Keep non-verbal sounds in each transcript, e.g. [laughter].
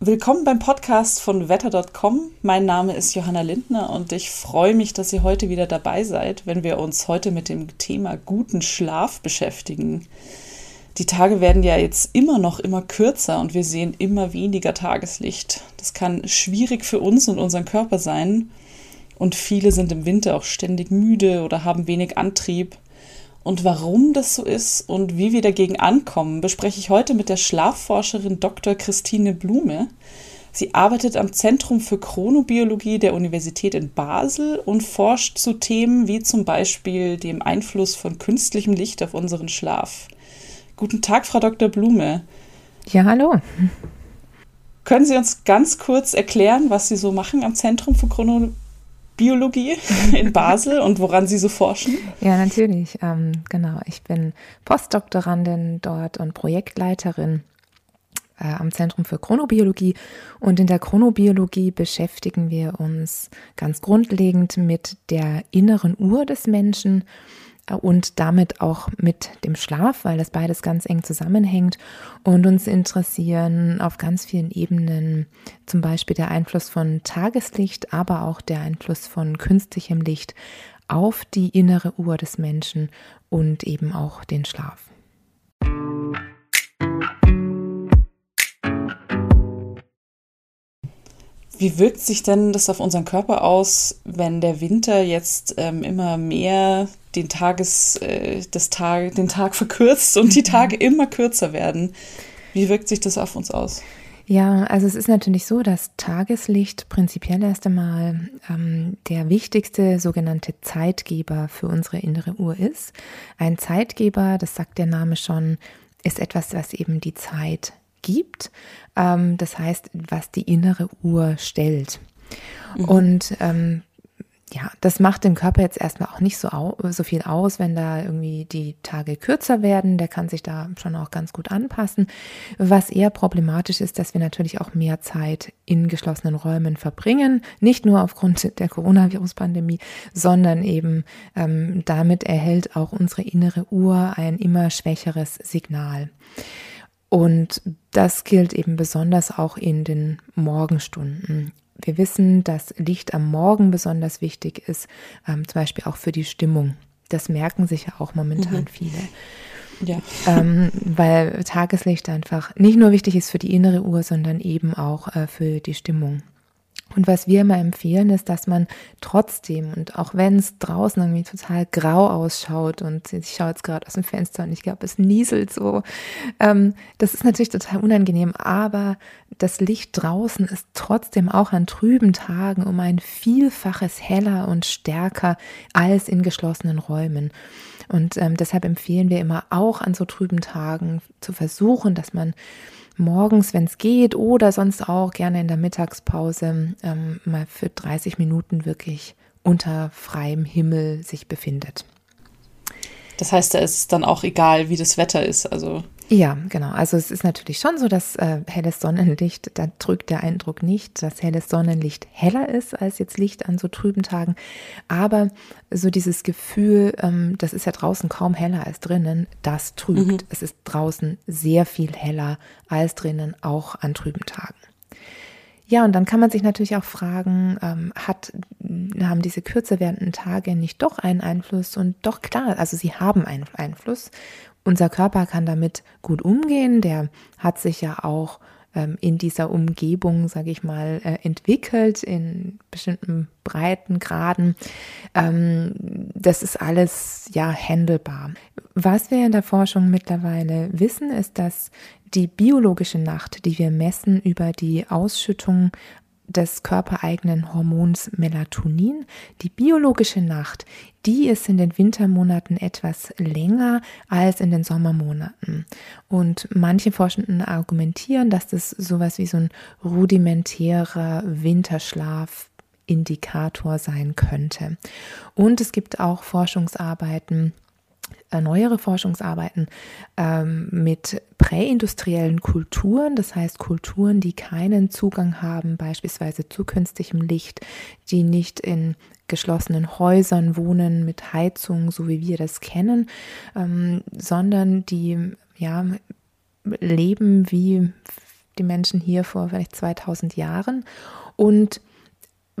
Willkommen beim Podcast von wetter.com. Mein Name ist Johanna Lindner und ich freue mich, dass ihr heute wieder dabei seid, wenn wir uns heute mit dem Thema guten Schlaf beschäftigen. Die Tage werden ja jetzt immer noch immer kürzer und wir sehen immer weniger Tageslicht. Das kann schwierig für uns und unseren Körper sein. Und viele sind im Winter auch ständig müde oder haben wenig Antrieb. Und warum das so ist und wie wir dagegen ankommen, bespreche ich heute mit der Schlafforscherin Dr. Christine Blume. Sie arbeitet am Zentrum für Chronobiologie der Universität in Basel und forscht zu Themen wie zum Beispiel dem Einfluss von künstlichem Licht auf unseren Schlaf. Guten Tag, Frau Dr. Blume. Ja, hallo. Können Sie uns ganz kurz erklären, was Sie so machen am Zentrum für Chronobiologie? Biologie [laughs] in Basel und woran Sie so forschen? Ja, natürlich. Ähm, genau. Ich bin Postdoktorandin dort und Projektleiterin äh, am Zentrum für Chronobiologie. Und in der Chronobiologie beschäftigen wir uns ganz grundlegend mit der inneren Uhr des Menschen und damit auch mit dem Schlaf, weil das beides ganz eng zusammenhängt und uns interessieren auf ganz vielen Ebenen zum Beispiel der Einfluss von Tageslicht, aber auch der Einfluss von künstlichem Licht auf die innere Uhr des Menschen und eben auch den Schlaf. Wie wirkt sich denn das auf unseren Körper aus, wenn der Winter jetzt ähm, immer mehr den Tages, äh, das Tag, den Tag verkürzt und die mhm. Tage immer kürzer werden? Wie wirkt sich das auf uns aus? Ja, also es ist natürlich so, dass Tageslicht prinzipiell erst einmal ähm, der wichtigste sogenannte Zeitgeber für unsere innere Uhr ist. Ein Zeitgeber, das sagt der Name schon, ist etwas, was eben die Zeit gibt. Ähm, das heißt, was die innere Uhr stellt. Mhm. Und ähm, ja, das macht dem Körper jetzt erstmal auch nicht so, so viel aus, wenn da irgendwie die Tage kürzer werden. Der kann sich da schon auch ganz gut anpassen. Was eher problematisch ist, dass wir natürlich auch mehr Zeit in geschlossenen Räumen verbringen. Nicht nur aufgrund der Coronavirus-Pandemie, sondern eben ähm, damit erhält auch unsere innere Uhr ein immer schwächeres Signal. Und das gilt eben besonders auch in den Morgenstunden. Wir wissen, dass Licht am Morgen besonders wichtig ist, ähm, zum Beispiel auch für die Stimmung. Das merken sich ja auch momentan mhm. viele. Ja. Ähm, weil Tageslicht einfach nicht nur wichtig ist für die innere Uhr, sondern eben auch äh, für die Stimmung. Und was wir immer empfehlen, ist, dass man trotzdem und auch wenn es draußen irgendwie total grau ausschaut und ich schaue jetzt gerade aus dem Fenster und ich glaube, es nieselt so, ähm, das ist natürlich total unangenehm, aber das Licht draußen ist trotzdem auch an trüben Tagen um ein Vielfaches heller und stärker als in geschlossenen Räumen. Und ähm, deshalb empfehlen wir immer auch an so trüben Tagen zu versuchen, dass man morgens, wenn es geht, oder sonst auch gerne in der Mittagspause ähm, mal für 30 Minuten wirklich unter freiem Himmel sich befindet. Das heißt, da ist es dann auch egal, wie das Wetter ist. Also ja, genau. Also es ist natürlich schon so, dass äh, helles Sonnenlicht, da drückt der Eindruck nicht, dass helles Sonnenlicht heller ist als jetzt Licht an so trüben Tagen. Aber so dieses Gefühl, ähm, das ist ja draußen kaum heller als drinnen, das trügt. Mhm. Es ist draußen sehr viel heller als drinnen, auch an trüben Tagen. Ja, und dann kann man sich natürlich auch fragen, ähm, hat, haben diese kürzer werdenden Tage nicht doch einen Einfluss? Und doch klar, also sie haben einen Einfluss. Unser Körper kann damit gut umgehen. Der hat sich ja auch ähm, in dieser Umgebung, sage ich mal, äh, entwickelt in bestimmten Breiten, Graden. Ähm, das ist alles ja handelbar. Was wir in der Forschung mittlerweile wissen, ist, dass die biologische Nacht, die wir messen über die Ausschüttung des körpereigenen Hormons Melatonin. Die biologische Nacht, die ist in den Wintermonaten etwas länger als in den Sommermonaten. Und manche Forschenden argumentieren, dass das sowas wie so ein rudimentärer Winterschlafindikator sein könnte. Und es gibt auch Forschungsarbeiten, neuere Forschungsarbeiten ähm, mit präindustriellen Kulturen, das heißt Kulturen, die keinen Zugang haben, beispielsweise zu künstlichem Licht, die nicht in geschlossenen Häusern wohnen mit Heizung, so wie wir das kennen, ähm, sondern die ja leben wie die Menschen hier vor vielleicht 2000 Jahren. Und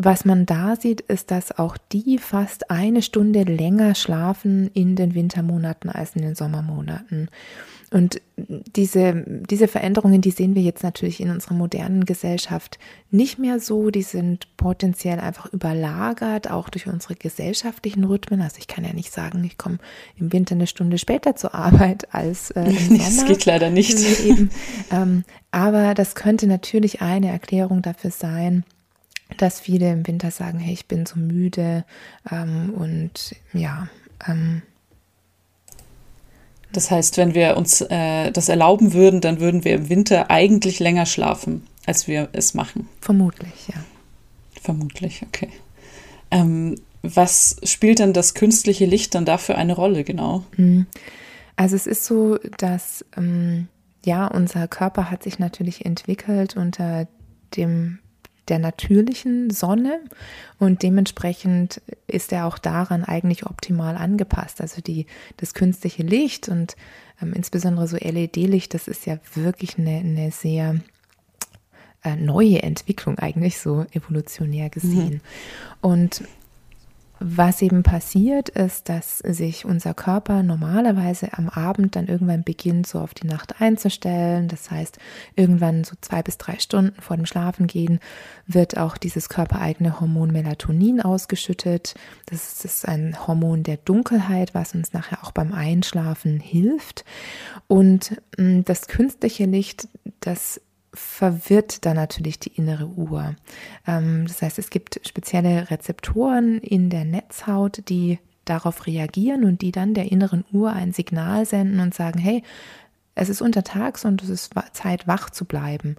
was man da sieht, ist, dass auch die fast eine Stunde länger schlafen in den Wintermonaten als in den Sommermonaten. Und diese, diese Veränderungen, die sehen wir jetzt natürlich in unserer modernen Gesellschaft nicht mehr so. Die sind potenziell einfach überlagert, auch durch unsere gesellschaftlichen Rhythmen. Also ich kann ja nicht sagen, ich komme im Winter eine Stunde später zur Arbeit als äh, im. [laughs] Das geht leider nicht. Eben. Ähm, aber das könnte natürlich eine Erklärung dafür sein, dass viele im Winter sagen, hey, ich bin so müde ähm, und ja. Ähm, das heißt, wenn wir uns äh, das erlauben würden, dann würden wir im Winter eigentlich länger schlafen, als wir es machen. Vermutlich, ja. Vermutlich, okay. Ähm, was spielt denn das künstliche Licht dann dafür eine Rolle, genau? Mhm. Also es ist so, dass ähm, ja, unser Körper hat sich natürlich entwickelt unter dem der natürlichen Sonne und dementsprechend ist er auch daran eigentlich optimal angepasst. Also die, das künstliche Licht und ähm, insbesondere so LED-Licht, das ist ja wirklich eine, eine sehr äh, neue Entwicklung eigentlich so evolutionär gesehen. Mhm. Und was eben passiert ist, dass sich unser Körper normalerweise am Abend dann irgendwann beginnt, so auf die Nacht einzustellen. Das heißt, irgendwann so zwei bis drei Stunden vor dem Schlafengehen wird auch dieses körpereigene Hormon Melatonin ausgeschüttet. Das ist ein Hormon der Dunkelheit, was uns nachher auch beim Einschlafen hilft. Und mm, das künstliche Licht, das verwirrt dann natürlich die innere Uhr. Ähm, das heißt, es gibt spezielle Rezeptoren in der Netzhaut, die darauf reagieren und die dann der inneren Uhr ein Signal senden und sagen, hey, es ist untertags und es ist Zeit, wach zu bleiben.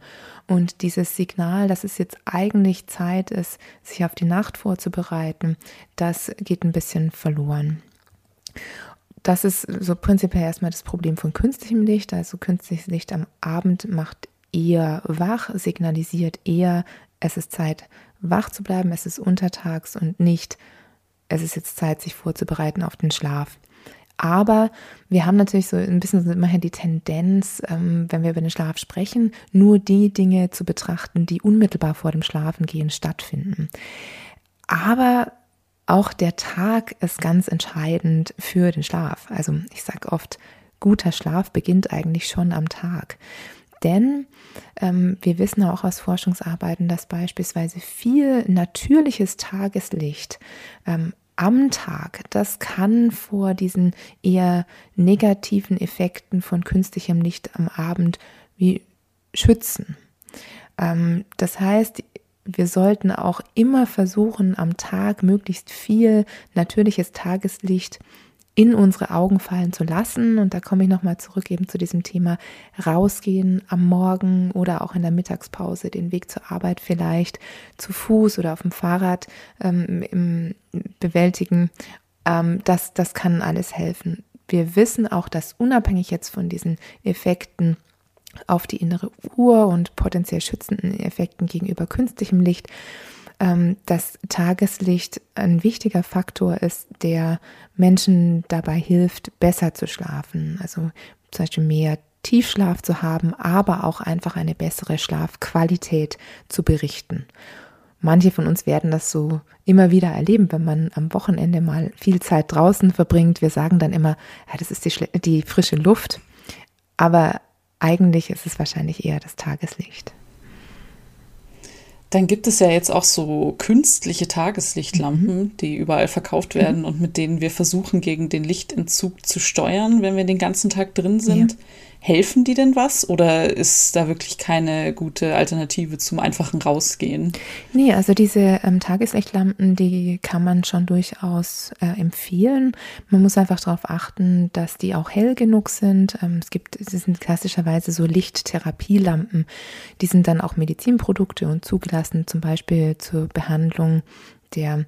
Und dieses Signal, dass es jetzt eigentlich Zeit ist, sich auf die Nacht vorzubereiten, das geht ein bisschen verloren. Das ist so prinzipiell erstmal das Problem von künstlichem Licht. Also künstliches Licht am Abend macht eher wach, signalisiert eher, es ist Zeit, wach zu bleiben, es ist untertags und nicht, es ist jetzt Zeit, sich vorzubereiten auf den Schlaf. Aber wir haben natürlich so ein bisschen immerhin die Tendenz, ähm, wenn wir über den Schlaf sprechen, nur die Dinge zu betrachten, die unmittelbar vor dem Schlafengehen stattfinden. Aber auch der Tag ist ganz entscheidend für den Schlaf. Also ich sage oft, guter Schlaf beginnt eigentlich schon am Tag. Denn ähm, wir wissen auch aus Forschungsarbeiten, dass beispielsweise viel natürliches Tageslicht ähm, am Tag, das kann vor diesen eher negativen Effekten von künstlichem Licht am Abend wie schützen. Ähm, das heißt, wir sollten auch immer versuchen, am Tag möglichst viel natürliches Tageslicht in unsere Augen fallen zu lassen. Und da komme ich nochmal zurück eben zu diesem Thema rausgehen am Morgen oder auch in der Mittagspause, den Weg zur Arbeit vielleicht zu Fuß oder auf dem Fahrrad ähm, bewältigen. Ähm, das, das kann alles helfen. Wir wissen auch, dass unabhängig jetzt von diesen Effekten auf die innere Uhr und potenziell schützenden Effekten gegenüber künstlichem Licht, ähm, dass Tageslicht ein wichtiger Faktor ist, der Menschen dabei hilft, besser zu schlafen. Also zum Beispiel mehr Tiefschlaf zu haben, aber auch einfach eine bessere Schlafqualität zu berichten. Manche von uns werden das so immer wieder erleben, wenn man am Wochenende mal viel Zeit draußen verbringt. Wir sagen dann immer, ja, das ist die, die frische Luft. Aber eigentlich ist es wahrscheinlich eher das Tageslicht. Dann gibt es ja jetzt auch so künstliche Tageslichtlampen, mhm. die überall verkauft werden mhm. und mit denen wir versuchen, gegen den Lichtentzug zu steuern, wenn wir den ganzen Tag drin sind. Ja. Helfen die denn was oder ist da wirklich keine gute Alternative zum einfachen Rausgehen? Nee, also diese ähm, Tageslichtlampen, die kann man schon durchaus äh, empfehlen. Man muss einfach darauf achten, dass die auch hell genug sind. Ähm, es gibt, es sind klassischerweise so Lichttherapielampen. Die sind dann auch Medizinprodukte und zugelassen, zum Beispiel zur Behandlung der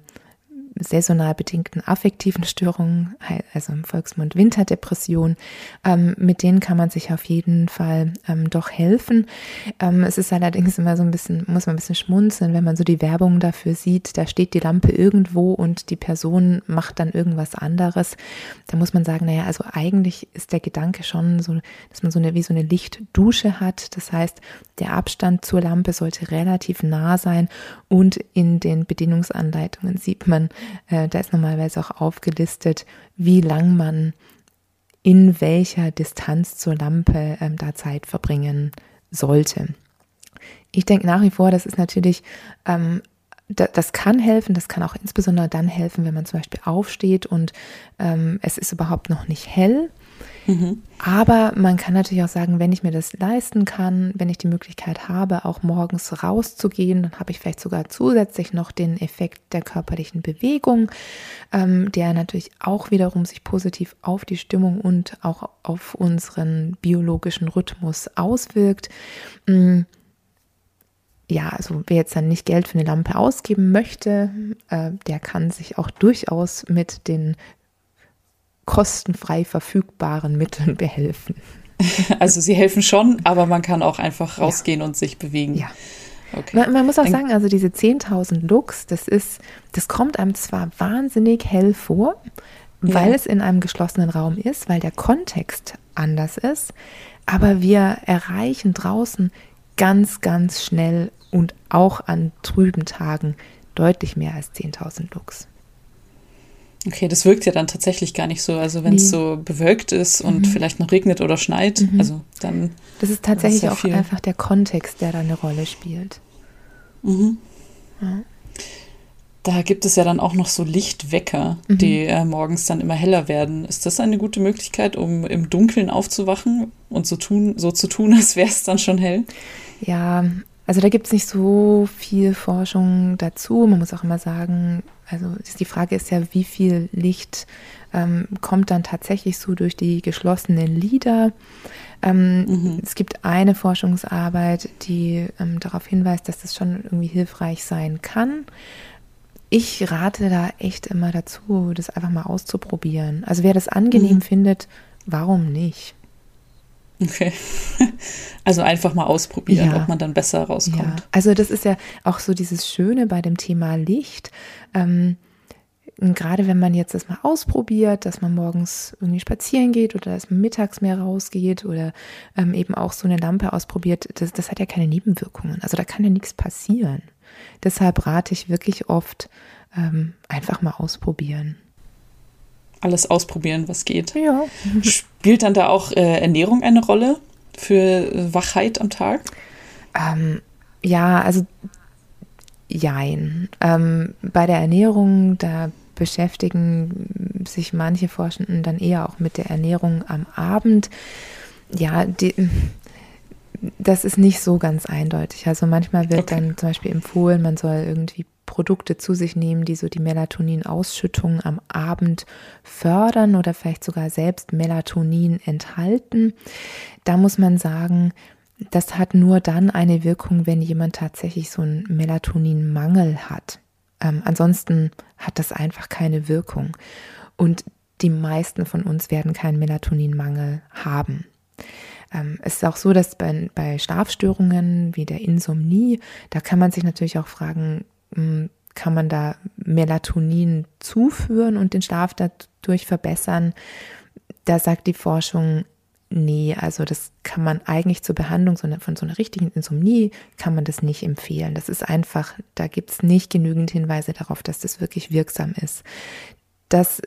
saisonal bedingten affektiven Störungen, also im Volksmund Winterdepression. Ähm, mit denen kann man sich auf jeden Fall ähm, doch helfen. Ähm, es ist allerdings immer so ein bisschen, muss man ein bisschen schmunzeln, wenn man so die Werbung dafür sieht, da steht die Lampe irgendwo und die Person macht dann irgendwas anderes. Da muss man sagen, naja, also eigentlich ist der Gedanke schon so, dass man so eine, wie so eine Lichtdusche hat. Das heißt, der Abstand zur Lampe sollte relativ nah sein und in den Bedienungsanleitungen sieht man, äh, da ist normalerweise auch aufgelistet, wie lang man in welcher Distanz zur Lampe ähm, da Zeit verbringen sollte. Ich denke nach wie vor, das ist natürlich ähm, das kann helfen, das kann auch insbesondere dann helfen, wenn man zum Beispiel aufsteht und ähm, es ist überhaupt noch nicht hell. Mhm. Aber man kann natürlich auch sagen, wenn ich mir das leisten kann, wenn ich die Möglichkeit habe, auch morgens rauszugehen, dann habe ich vielleicht sogar zusätzlich noch den Effekt der körperlichen Bewegung, ähm, der natürlich auch wiederum sich positiv auf die Stimmung und auch auf unseren biologischen Rhythmus auswirkt. Mhm ja, also wer jetzt dann nicht Geld für eine Lampe ausgeben möchte, äh, der kann sich auch durchaus mit den kostenfrei verfügbaren Mitteln behelfen. [laughs] Also sie helfen schon, aber man kann auch einfach rausgehen ja. und sich bewegen. Ja. Okay. Man, man, muss auch sagen, also diese 10.000 Lux, das ist, das kommt einem zwar wahnsinnig hell vor, weil ja. es in einem geschlossenen Raum ist, weil der Kontext anders ist, aber wir erreichen draußen ganz, ganz schnell und auch an trüben Tagen deutlich mehr als 10.000 Lux. Okay, das wirkt ja dann tatsächlich gar nicht so. Also wenn es so bewölkt ist und mhm. vielleicht noch regnet oder schneit, mhm. also dann. Das ist tatsächlich auch viel. einfach der Kontext, der da eine Rolle spielt. Mhm. Ja. Da gibt es ja dann auch noch so Lichtwecker, mhm. die äh, morgens dann immer heller werden. Ist das eine gute Möglichkeit, um im Dunkeln aufzuwachen und so, tun, so zu tun, [laughs] als wäre es dann schon hell? Ja, also da gibt es nicht so viel Forschung dazu. Man muss auch immer sagen, also die Frage ist ja, wie viel Licht ähm, kommt dann tatsächlich so durch die geschlossenen Lider. Ähm, mhm. Es gibt eine Forschungsarbeit, die ähm, darauf hinweist, dass das schon irgendwie hilfreich sein kann. Ich rate da echt immer dazu, das einfach mal auszuprobieren. Also wer das angenehm mhm. findet, warum nicht? Okay. [laughs] Also einfach mal ausprobieren, ja. ob man dann besser rauskommt. Ja. Also das ist ja auch so dieses Schöne bei dem Thema Licht. Ähm, gerade wenn man jetzt das mal ausprobiert, dass man morgens irgendwie spazieren geht oder dass man mittags mehr rausgeht oder ähm, eben auch so eine Lampe ausprobiert, das, das hat ja keine Nebenwirkungen. Also da kann ja nichts passieren. Deshalb rate ich wirklich oft, ähm, einfach mal ausprobieren alles ausprobieren, was geht. Ja. Spielt dann da auch äh, Ernährung eine Rolle für Wachheit am Tag? Ähm, ja, also jein. Ähm, bei der Ernährung, da beschäftigen sich manche Forschenden dann eher auch mit der Ernährung am Abend. Ja, die, das ist nicht so ganz eindeutig. Also manchmal wird okay. dann zum Beispiel empfohlen, man soll irgendwie Produkte zu sich nehmen, die so die Melatoninausschüttung am Abend fördern oder vielleicht sogar selbst Melatonin enthalten. Da muss man sagen, das hat nur dann eine Wirkung, wenn jemand tatsächlich so einen Melatoninmangel hat. Ähm, ansonsten hat das einfach keine Wirkung. Und die meisten von uns werden keinen Melatoninmangel haben. Ähm, es ist auch so, dass bei, bei Schlafstörungen wie der Insomnie, da kann man sich natürlich auch fragen, kann man da Melatonin zuführen und den Schlaf dadurch verbessern? Da sagt die Forschung, nee, also das kann man eigentlich zur Behandlung von so einer richtigen Insomnie, kann man das nicht empfehlen. Das ist einfach, da gibt es nicht genügend Hinweise darauf, dass das wirklich wirksam ist. Das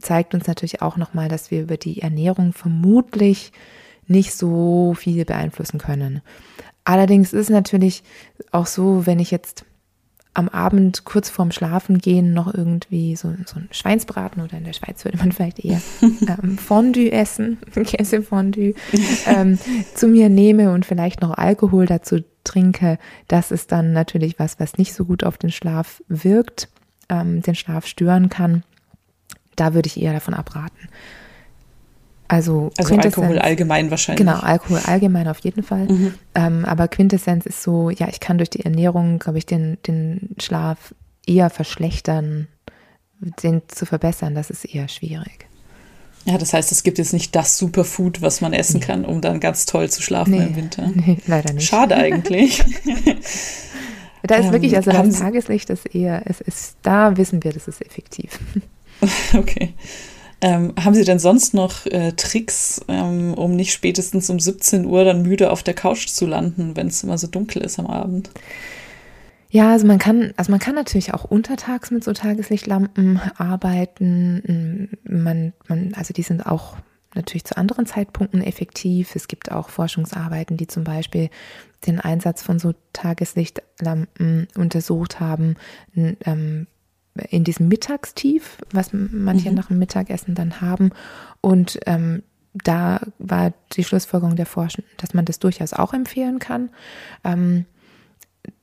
zeigt uns natürlich auch nochmal, dass wir über die Ernährung vermutlich nicht so viel beeinflussen können. Allerdings ist natürlich auch so, wenn ich jetzt am Abend kurz vorm Schlafengehen noch irgendwie so, so ein Schweinsbraten oder in der Schweiz würde man vielleicht eher [laughs] ähm, Fondue essen, [laughs] Käsefondue, ähm, zu mir nehme und vielleicht noch Alkohol dazu trinke, das ist dann natürlich was, was nicht so gut auf den Schlaf wirkt, ähm, den Schlaf stören kann. Da würde ich eher davon abraten. Also, also Alkohol allgemein wahrscheinlich. Genau, Alkohol allgemein auf jeden Fall. Mhm. Ähm, aber Quintessenz ist so, ja, ich kann durch die Ernährung, glaube ich, den, den Schlaf eher verschlechtern, den zu verbessern, das ist eher schwierig. Ja, das heißt, es gibt jetzt nicht das Superfood, was man essen nee. kann, um dann ganz toll zu schlafen nee, im Winter. [laughs] Nee, leider nicht. Schade eigentlich. [laughs] da ist ähm, wirklich, also das Tageslicht ist eher, es ist, da wissen wir, das ist effektiv. [laughs] okay. Ähm, haben Sie denn sonst noch äh, Tricks, ähm, um nicht spätestens um 17 Uhr dann müde auf der Couch zu landen, wenn es immer so dunkel ist am Abend? Ja, also man kann, also man kann natürlich auch untertags mit so Tageslichtlampen arbeiten. Man, man, also die sind auch natürlich zu anderen Zeitpunkten effektiv. Es gibt auch Forschungsarbeiten, die zum Beispiel den Einsatz von so Tageslichtlampen untersucht haben ähm, in diesem Mittagstief, was manche mhm. nach dem Mittagessen dann haben. Und ähm, da war die Schlussfolgerung der Forschung, dass man das durchaus auch empfehlen kann. Ähm,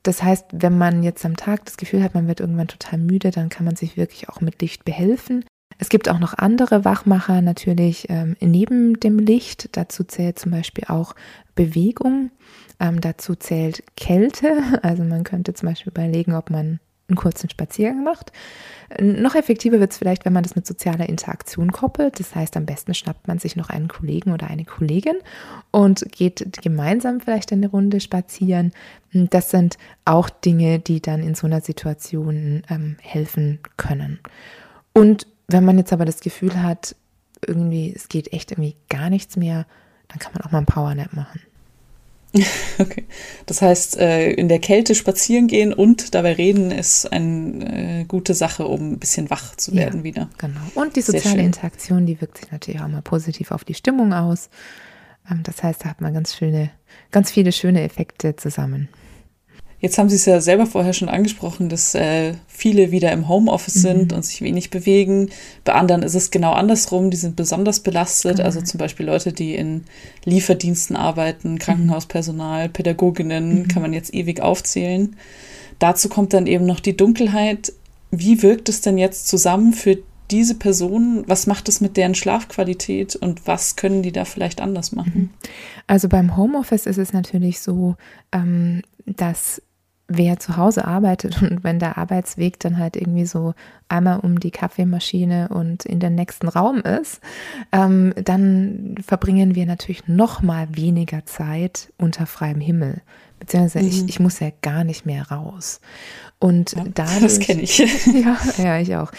das heißt, wenn man jetzt am Tag das Gefühl hat, man wird irgendwann total müde, dann kann man sich wirklich auch mit Licht behelfen. Es gibt auch noch andere Wachmacher natürlich ähm, neben dem Licht. Dazu zählt zum Beispiel auch Bewegung. Ähm, dazu zählt Kälte. [laughs] Also man könnte zum Beispiel überlegen, ob man einen kurzen Spaziergang macht. Noch effektiver wird es vielleicht, wenn man das mit sozialer Interaktion koppelt. Das heißt, am besten schnappt man sich noch einen Kollegen oder eine Kollegin und geht gemeinsam vielleicht eine Runde spazieren. Das sind auch Dinge, die dann in so einer Situation ähm, helfen können. Und wenn man jetzt aber das Gefühl hat, irgendwie, es geht echt irgendwie gar nichts mehr, dann kann man auch mal einen Powernap machen. [laughs] Okay. Das heißt, äh, in der Kälte spazieren gehen und dabei reden ist eine äh, gute Sache, um ein bisschen wach zu werden ja, wieder. Genau. Und die soziale Interaktion, die wirkt sich natürlich auch mal positiv auf die Stimmung aus. Ähm, das heißt, da hat man ganz schöne, ganz viele schöne Effekte zusammen. Jetzt haben Sie es ja selber vorher schon angesprochen, dass äh, viele wieder im Homeoffice mhm. sind und sich wenig bewegen. Bei anderen ist es genau andersrum, die sind besonders belastet. Mhm. Also zum Beispiel Leute, die in Lieferdiensten arbeiten, Krankenhauspersonal, Pädagoginnen, mhm. kann man jetzt ewig aufzählen. Dazu kommt dann eben noch die Dunkelheit. Wie wirkt es denn jetzt zusammen für diese Personen? Was macht es mit deren Schlafqualität und was können die da vielleicht anders machen? Mhm. Also beim Homeoffice ist es natürlich so, ähm, dass wer zu Hause arbeitet und wenn der Arbeitsweg dann halt irgendwie so einmal um die Kaffeemaschine und in den nächsten Raum ist, ähm, dann verbringen wir natürlich noch mal weniger Zeit unter freiem Himmel. Beziehungsweise mhm. ich, ich muss ja gar nicht mehr raus. Und ja, [laughs] dadurch, das kenne ich. [laughs] ja, ja, ich auch.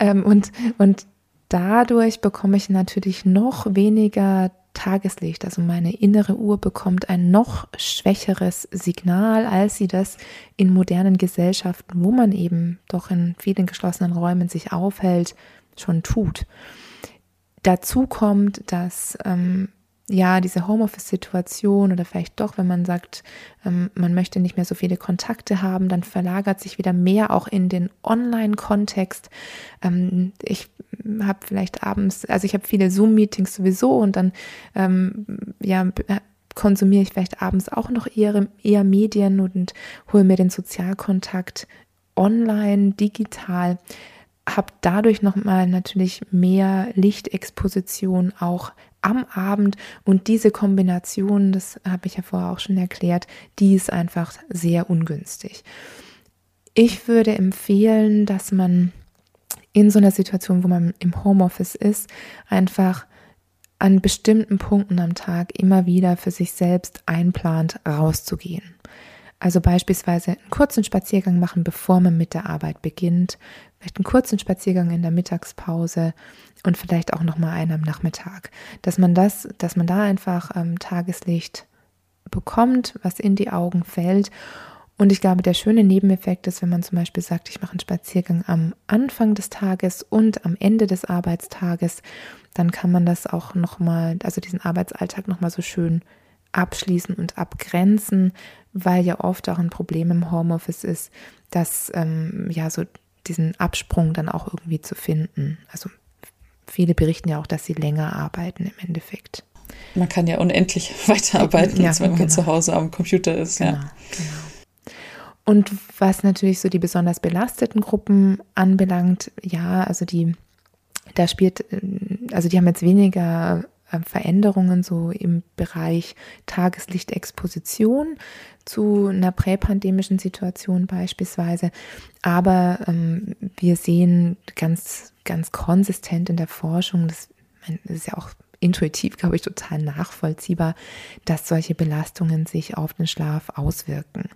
Ähm, und, und dadurch bekomme ich natürlich noch weniger Tageslicht, also meine innere Uhr bekommt ein noch schwächeres Signal, als sie das in modernen Gesellschaften, wo man eben doch in vielen geschlossenen Räumen sich aufhält, schon tut. Dazu kommt, dass ähm, ja, diese Homeoffice-Situation oder vielleicht doch, wenn man sagt, ähm, man möchte nicht mehr so viele Kontakte haben, dann verlagert sich wieder mehr auch in den Online-Kontext. Ähm, ich habe vielleicht abends, also ich habe viele Zoom-Meetings sowieso und dann ähm, ja, konsumiere ich vielleicht abends auch noch eher, eher Medien und hole mir den Sozialkontakt online, digital habe dadurch nochmal natürlich mehr Lichtexposition auch am Abend und diese Kombination, das habe ich ja vorher auch schon erklärt, die ist einfach sehr ungünstig. Ich würde empfehlen, dass man in so einer Situation, wo man im Homeoffice ist, einfach an bestimmten Punkten am Tag immer wieder für sich selbst einplant, rauszugehen. Also beispielsweise einen kurzen Spaziergang machen, bevor man mit der Arbeit beginnt, vielleicht einen kurzen Spaziergang in der Mittagspause und vielleicht auch noch mal einen am Nachmittag, dass man das, dass man da einfach ähm, Tageslicht bekommt, was in die Augen fällt. Und ich glaube, der schöne Nebeneffekt ist, wenn man zum Beispiel sagt, ich mache einen Spaziergang am Anfang des Tages und am Ende des Arbeitstages, dann kann man das auch noch mal, also diesen Arbeitsalltag noch mal so schön abschließen und abgrenzen, weil ja oft auch ein Problem im Homeoffice ist, dass ähm, ja so diesen Absprung dann auch irgendwie zu finden. Also viele berichten ja auch, dass sie länger arbeiten im Endeffekt. Man kann ja unendlich [laughs] weiterarbeiten, ja, wenn man genau. zu Hause am Computer ist. Genau, ja. genau. Und was natürlich so die besonders belasteten Gruppen anbelangt, ja, also die, da spielt, also die haben jetzt weniger äh, Veränderungen so im Bereich Tageslichtexposition zu einer präpandemischen Situation beispielsweise. Aber ähm, wir sehen ganz, ganz konsistent in der Forschung, das, das ist ja auch intuitiv, glaube ich, total nachvollziehbar, dass solche Belastungen sich auf den Schlaf auswirken.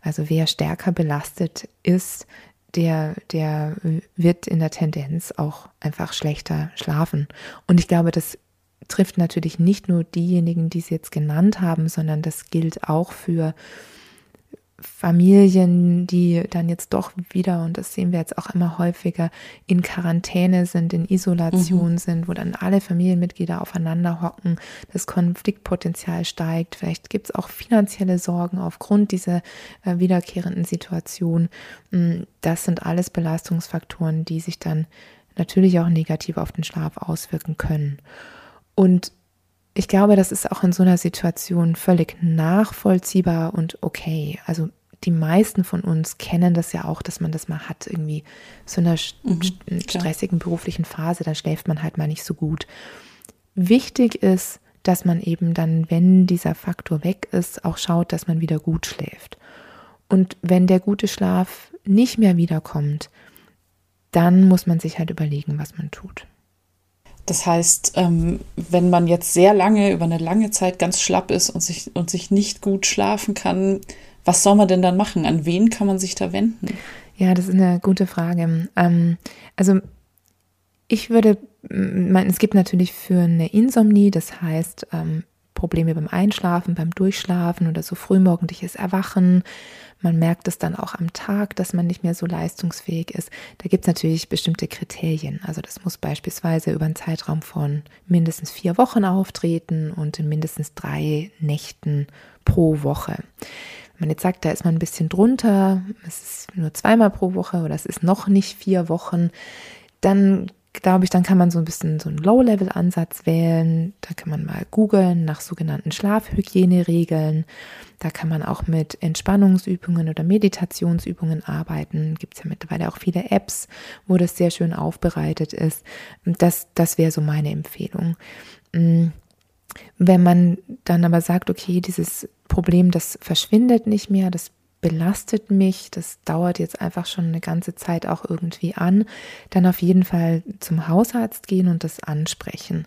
Also wer stärker belastet ist, der, der wird in der Tendenz auch einfach schlechter schlafen. Und ich glaube, das trifft natürlich nicht nur diejenigen, die Sie jetzt genannt haben, sondern das gilt auch für Familien, die dann jetzt doch wieder, und das sehen wir jetzt auch immer häufiger, in Quarantäne sind, in Isolation mhm. sind, wo dann alle Familienmitglieder aufeinander hocken, das Konfliktpotenzial steigt. Vielleicht gibt es auch finanzielle Sorgen aufgrund dieser äh, wiederkehrenden Situation. Mm, das sind alles Belastungsfaktoren, die sich dann natürlich auch negativ auf den Schlaf auswirken können. Und ich glaube, das ist auch in so einer Situation völlig nachvollziehbar und okay. Also die meisten von uns kennen das ja auch, dass man das mal hat, irgendwie so einer mhm, stressigen beruflichen Phase, da schläft man halt mal nicht so gut. Wichtig ist, dass man eben dann, wenn dieser Faktor weg ist, auch schaut, dass man wieder gut schläft. Und wenn der gute Schlaf nicht mehr wiederkommt, dann muss man sich halt überlegen, was man tut. Das heißt, ähm, wenn man jetzt sehr lange, über eine lange Zeit ganz schlapp ist und sich, und sich nicht gut schlafen kann, was soll man denn dann machen? An wen kann man sich da wenden? Ja, das ist eine gute Frage. Ähm, also ich würde, man, es gibt natürlich für eine Insomnie, das heißt ähm, Probleme beim Einschlafen, beim Durchschlafen oder so frühmorgendliches Erwachen man merkt es dann auch am Tag, dass man nicht mehr so leistungsfähig ist. Da gibt es natürlich bestimmte Kriterien. Also das muss beispielsweise über einen Zeitraum von mindestens vier Wochen auftreten und in mindestens drei Nächten pro Woche. Wenn man jetzt sagt, da ist man ein bisschen drunter, es ist nur zweimal pro Woche oder es ist noch nicht vier Wochen, dann glaube ich, dann kann man so ein bisschen so einen Low-Level-Ansatz wählen. Da kann man mal googeln nach sogenannten Schlafhygieneregeln. Da kann man auch mit Entspannungsübungen oder Meditationsübungen arbeiten. Gibt es ja mittlerweile auch viele Apps, wo das sehr schön aufbereitet ist. Das, das wäre so meine Empfehlung. Mm, wenn man dann aber sagt, okay, dieses Problem, das verschwindet nicht mehr, das belastet mich, das dauert jetzt einfach schon eine ganze Zeit auch irgendwie an, dann auf jeden Fall zum Hausarzt gehen und das ansprechen.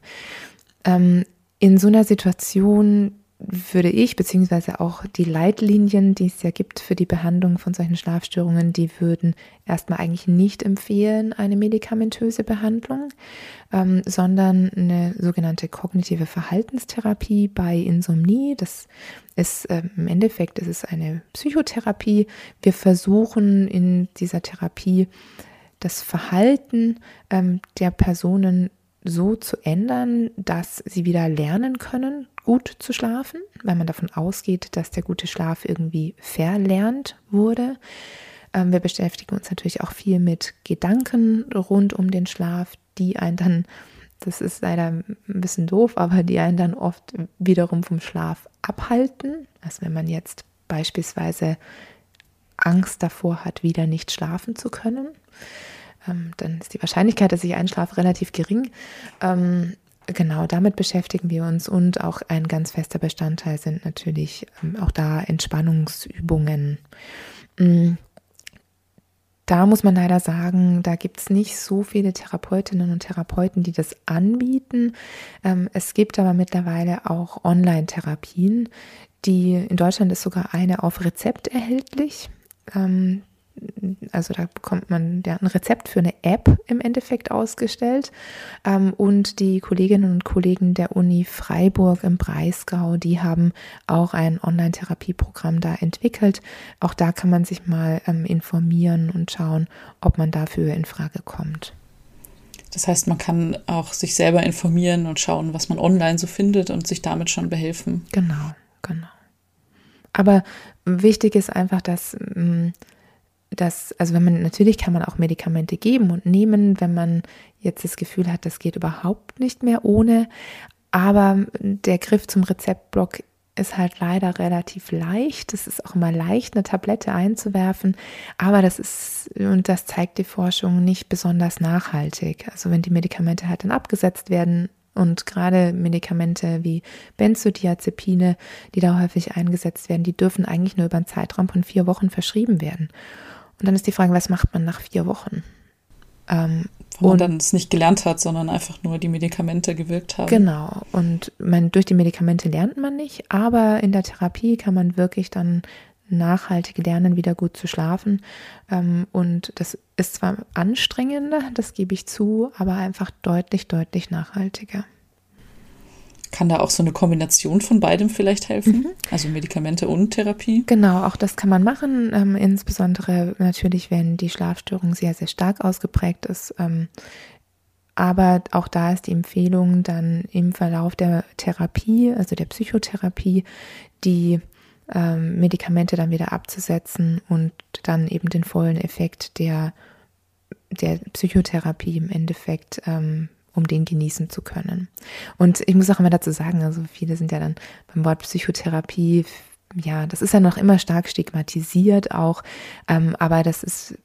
Ähm, in so einer Situation würde ich, beziehungsweise auch die Leitlinien, die es ja gibt für die Behandlung von solchen Schlafstörungen, die würden erstmal eigentlich nicht empfehlen, eine medikamentöse Behandlung, ähm, sondern eine sogenannte kognitive Verhaltenstherapie bei Insomnie. Das ist ähm, im Endeffekt, es ist eine Psychotherapie. Wir versuchen in dieser Therapie das Verhalten ähm, der Personen so zu ändern, dass sie wieder lernen können, gut zu schlafen, weil man davon ausgeht, dass der gute Schlaf irgendwie verlernt wurde. Ähm, wir beschäftigen uns natürlich auch viel mit Gedanken rund um den Schlaf, die einen dann, das ist leider ein bisschen doof, aber die einen dann oft wiederum vom Schlaf abhalten. Also wenn man jetzt beispielsweise Angst davor hat, wieder nicht schlafen zu können ähm, dann ist die Wahrscheinlichkeit, dass ich einschlafe, relativ gering. Ähm, genau, damit beschäftigen wir uns und auch ein ganz fester Bestandteil sind natürlich ähm, auch da Entspannungsübungen. Mm. Da muss man leider sagen, da gibt es nicht so viele Therapeutinnen und Therapeuten, die das anbieten. Ähm, es gibt aber mittlerweile auch Online-Therapien, die in Deutschland ist sogar eine auf Rezept erhältlich. Ähm, also da bekommt man ja ein Rezept für eine App im Endeffekt ausgestellt. Ähm, und die Kolleginnen und Kollegen der Uni Freiburg im Breisgau, die haben auch ein Online-Therapieprogramm da entwickelt. Auch da kann man sich mal ähm, informieren und schauen, ob man dafür in Frage kommt. Das heißt, man kann auch sich selber informieren und schauen, was man online so findet und sich damit schon behelfen. Genau, genau. Aber wichtig ist einfach, dass mm, dass, also wenn man, natürlich kann man auch Medikamente geben und nehmen, wenn man jetzt das Gefühl hat, das geht überhaupt nicht mehr ohne. Aber der Griff zum Rezeptblock ist halt leider relativ leicht. Es ist auch immer leicht, eine Tablette einzuwerfen, aber das ist, und das zeigt die Forschung, nicht besonders nachhaltig. Also wenn die Medikamente halt dann abgesetzt werden Und gerade Medikamente wie Benzodiazepine, die da häufig eingesetzt werden, die dürfen eigentlich nur über einen Zeitraum von vier Wochen verschrieben werden. Und dann ist die Frage, was macht man nach vier Wochen? Ähm, Wo man dann es nicht gelernt hat, sondern einfach nur die Medikamente gewirkt haben. Genau. Und man, durch die Medikamente lernt man nicht, aber in der Therapie kann man wirklich dann nachhaltig lernen, wieder gut zu schlafen. Ähm, und das ist zwar anstrengender, das gebe ich zu, aber einfach deutlich, deutlich nachhaltiger. Kann da auch so eine Kombination von beidem vielleicht helfen? Mhm. Also Medikamente und Therapie? Genau, auch das kann man machen. Ähm, insbesondere natürlich, wenn die Schlafstörung sehr, sehr stark ausgeprägt ist. Ähm, aber auch da ist die Empfehlung, dann im Verlauf der Therapie, also der Psychotherapie, die ähm, Medikamente dann wieder abzusetzen und dann eben den vollen Effekt der, der Psychotherapie im Endeffekt ähm, um den genießen zu können. Und ich muss auch immer dazu sagen, also viele sind ja dann beim Wort Psychotherapie, ja, das ist ja noch immer stark stigmatisiert auch, ähm, aber das ist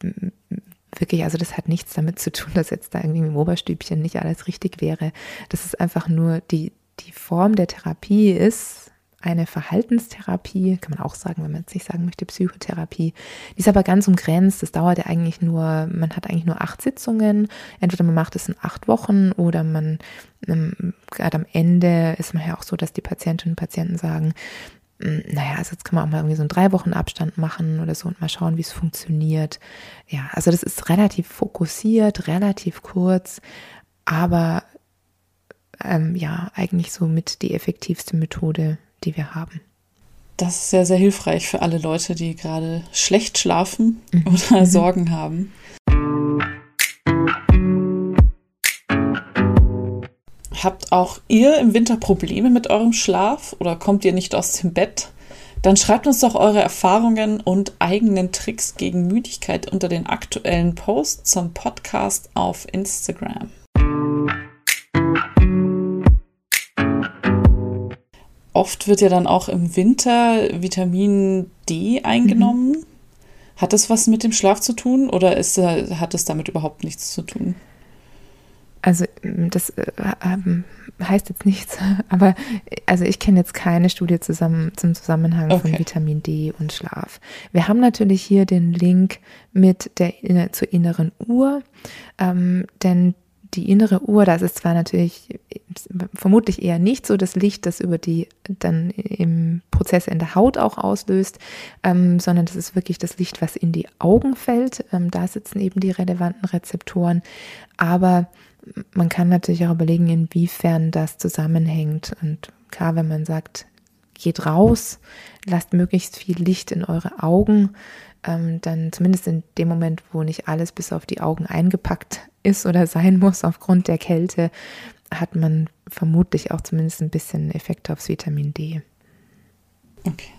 wirklich, also das hat nichts damit zu tun, [laughs] dass jetzt da irgendwie im Oberstübchen nicht alles richtig wäre. Das ist einfach nur die, die Form der Therapie ist, eine Verhaltenstherapie, kann man auch sagen, wenn man jetzt nicht sagen möchte, Psychotherapie. Die ist aber ganz umgrenzt. Das dauert ja eigentlich nur, man hat eigentlich nur acht Sitzungen. Entweder man macht es in acht Wochen oder man, ähm, gerade am Ende ist man ja auch so, dass die Patientinnen und Patienten sagen, hm, naja, also jetzt kann man auch mal irgendwie so einen drei Wochen Abstand machen oder so und mal schauen, wie es funktioniert. Ja, also das ist relativ fokussiert, relativ kurz, aber ähm, ja, eigentlich so mit die effektivste Methode, die wir haben. Das ist sehr, sehr hilfreich für alle Leute, die gerade schlecht schlafen mhm. oder mhm. Sorgen haben. Habt auch ihr im Winter Probleme mit eurem Schlaf oder kommt ihr nicht aus dem Bett? Dann schreibt uns doch eure Erfahrungen und eigenen Tricks gegen Müdigkeit unter den aktuellen Posts zum Podcast auf Instagram. Oft wird ja dann auch im Winter Vitamin D eingenommen. Mhm. Hat das was mit dem Schlaf zu tun oder ist, hat es damit überhaupt nichts zu tun? Also das äh, ähm, heißt jetzt nichts, [laughs] aber also ich kenne jetzt keine Studie zusammen, zum Zusammenhang okay. von Vitamin D und Schlaf. Wir haben natürlich hier den Link mit der zur inneren Uhr, ähm, denn die innere Uhr, das ist zwar natürlich vermutlich eher nicht so das Licht, das über die dann im Prozess in der Haut auch auslöst, ähm, sondern das ist wirklich das Licht, was in die Augen fällt. Ähm, da sitzen eben die relevanten Rezeptoren. Aber man kann natürlich auch überlegen, inwiefern das zusammenhängt. Und klar, wenn man sagt, geht raus, lasst möglichst viel Licht in eure Augen, ähm, dann zumindest in dem Moment, wo nicht alles bis auf die Augen eingepackt ist oder [laughs] sein muss aufgrund der Kälte, hat man vermutlich auch zumindest ein bisschen Effekt aufs Vitamin D. Okay.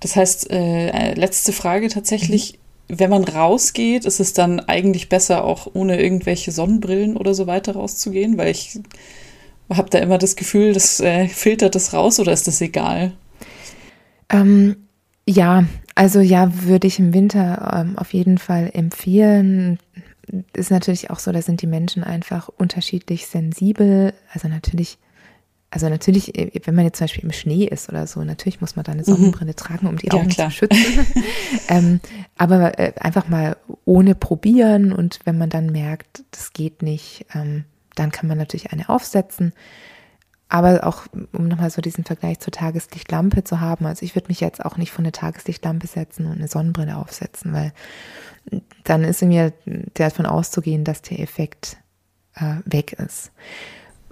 Das heißt, äh, letzte Frage tatsächlich, wenn man rausgeht, ist es dann eigentlich besser, auch ohne irgendwelche Sonnenbrillen oder so weiter rauszugehen? Weil ich habe da immer das Gefühl, das äh, filtert das raus oder ist das egal? Ähm, ja, also ja, würde ich im Winter ähm, auf jeden Fall empfehlen. Ist natürlich auch so, da sind die Menschen einfach unterschiedlich sensibel. Also natürlich, also natürlich, äh, wenn man jetzt zum Beispiel im Schnee ist oder so, natürlich muss man da eine mhm. Sonnenbrille mhm. tragen, um die Augen ja, zu schützen. [laughs] ähm, aber äh, einfach mal ohne probieren und wenn man dann merkt, das geht nicht, ähm, dann kann man natürlich eine aufsetzen. Aber auch, um nochmal so diesen Vergleich zur Tageslichtlampe zu haben, also ich würde mich jetzt auch nicht von der Tageslichtlampe setzen und eine Sonnenbrille aufsetzen, weil dann ist mir davon auszugehen, dass der Effekt äh, weg ist.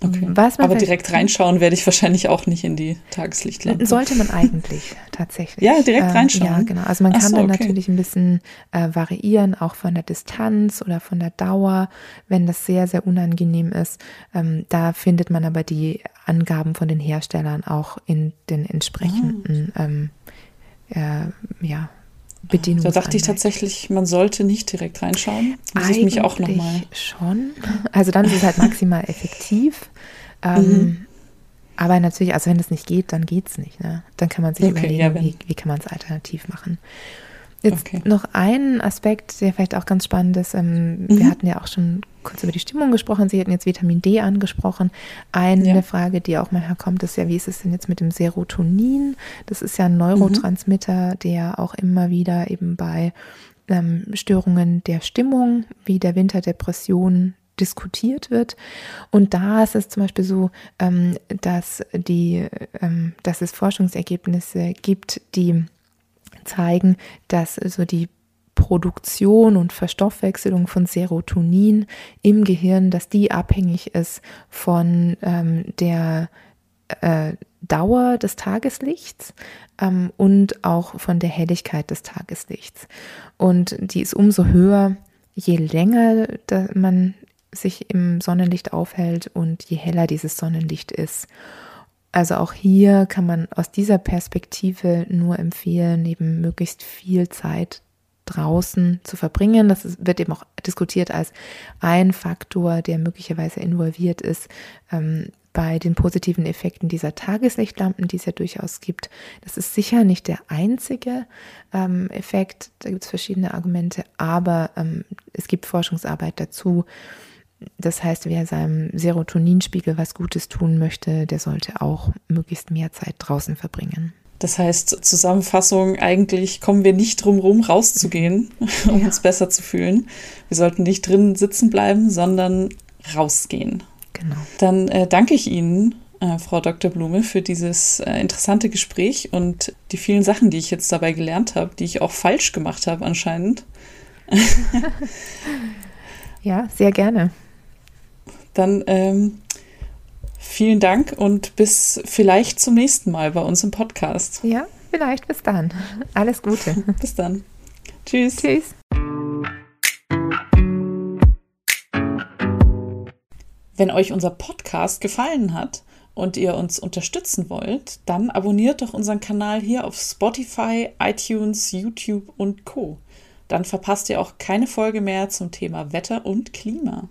Okay. Aber direkt reinschauen werde ich wahrscheinlich auch nicht in die Tageslichtlampe. Sollte man eigentlich [laughs] tatsächlich. ja, direkt ähm, reinschauen. ja, genau. Also man kann so, dann okay. natürlich ein bisschen äh, variieren, auch von der Distanz oder von der Dauer, wenn das sehr, sehr unangenehm ist. Ähm, da findet man aber die Angaben von den Herstellern auch in den entsprechenden oh. ähm, äh, ja, Bedienung. Da dachte ich tatsächlich, man sollte nicht direkt reinschauen. Muss Eigentlich ich mich auch nochmal. Schon. Also dann ist es halt maximal effektiv. Ähm, mhm. Aber natürlich, also wenn es nicht geht, dann geht es nicht. Ne? Dann kann man sich okay, überlegen, ja, wie, wie kann man es alternativ machen. Jetzt okay. noch ein Aspekt, der vielleicht auch ganz spannend ist. Ähm, mhm. Wir hatten ja auch schon kurz über die Stimmung gesprochen. Sie hatten jetzt Vitamin D angesprochen. Eine ja. Frage, die auch mal herkommt, ist ja, wie ist es denn jetzt mit dem Serotonin? Das ist ja ein Neurotransmitter, mhm. der auch immer wieder eben bei ähm, Störungen der Stimmung wie der Winterdepression diskutiert wird. Und da ist es zum Beispiel so, ähm, dass, die, ähm, dass es Forschungsergebnisse gibt, die zeigen, dass so die Produktion und Verstoffwechselung von Serotonin im Gehirn, dass die abhängig ist von ähm, der äh, Dauer des Tageslichts ähm, und auch von der Helligkeit des Tageslichts. Und die ist umso höher, je länger man sich im Sonnenlicht aufhält und je heller dieses Sonnenlicht ist. Also auch hier kann man aus dieser Perspektive nur empfehlen, eben möglichst viel Zeit draußen zu verbringen. Das wird eben auch diskutiert als ein Faktor, der möglicherweise involviert ist ähm, bei den positiven Effekten dieser Tageslichtlampen, die es ja durchaus gibt. Das ist sicher nicht der einzige ähm, Effekt. Da gibt es verschiedene Argumente, aber ähm, es gibt Forschungsarbeit dazu. Das heißt, wer seinem Serotoninspiegel was Gutes tun möchte, der sollte auch möglichst mehr Zeit draußen verbringen. Das heißt, Zusammenfassung, eigentlich kommen wir nicht drum rum, rauszugehen, [laughs] um ja. uns besser zu fühlen. Wir sollten nicht drinnen sitzen bleiben, sondern rausgehen. Genau. Dann äh, danke ich Ihnen, äh, Frau Dr. Blume, für dieses äh, interessante Gespräch und die vielen Sachen, die ich jetzt dabei gelernt habe, die ich auch falsch gemacht habe anscheinend. [laughs] ja, sehr gerne. Dann ähm, Vielen Dank und bis vielleicht zum nächsten Mal bei uns im Podcast. Ja, vielleicht bis dann. Alles Gute. [laughs] bis dann. Tschüss. Tschüss. Wenn euch unser Podcast gefallen hat und ihr uns unterstützen wollt, dann abonniert doch unseren Kanal hier auf Spotify, iTunes, YouTube und Co. Dann verpasst ihr auch keine Folge mehr zum Thema Wetter und Klima.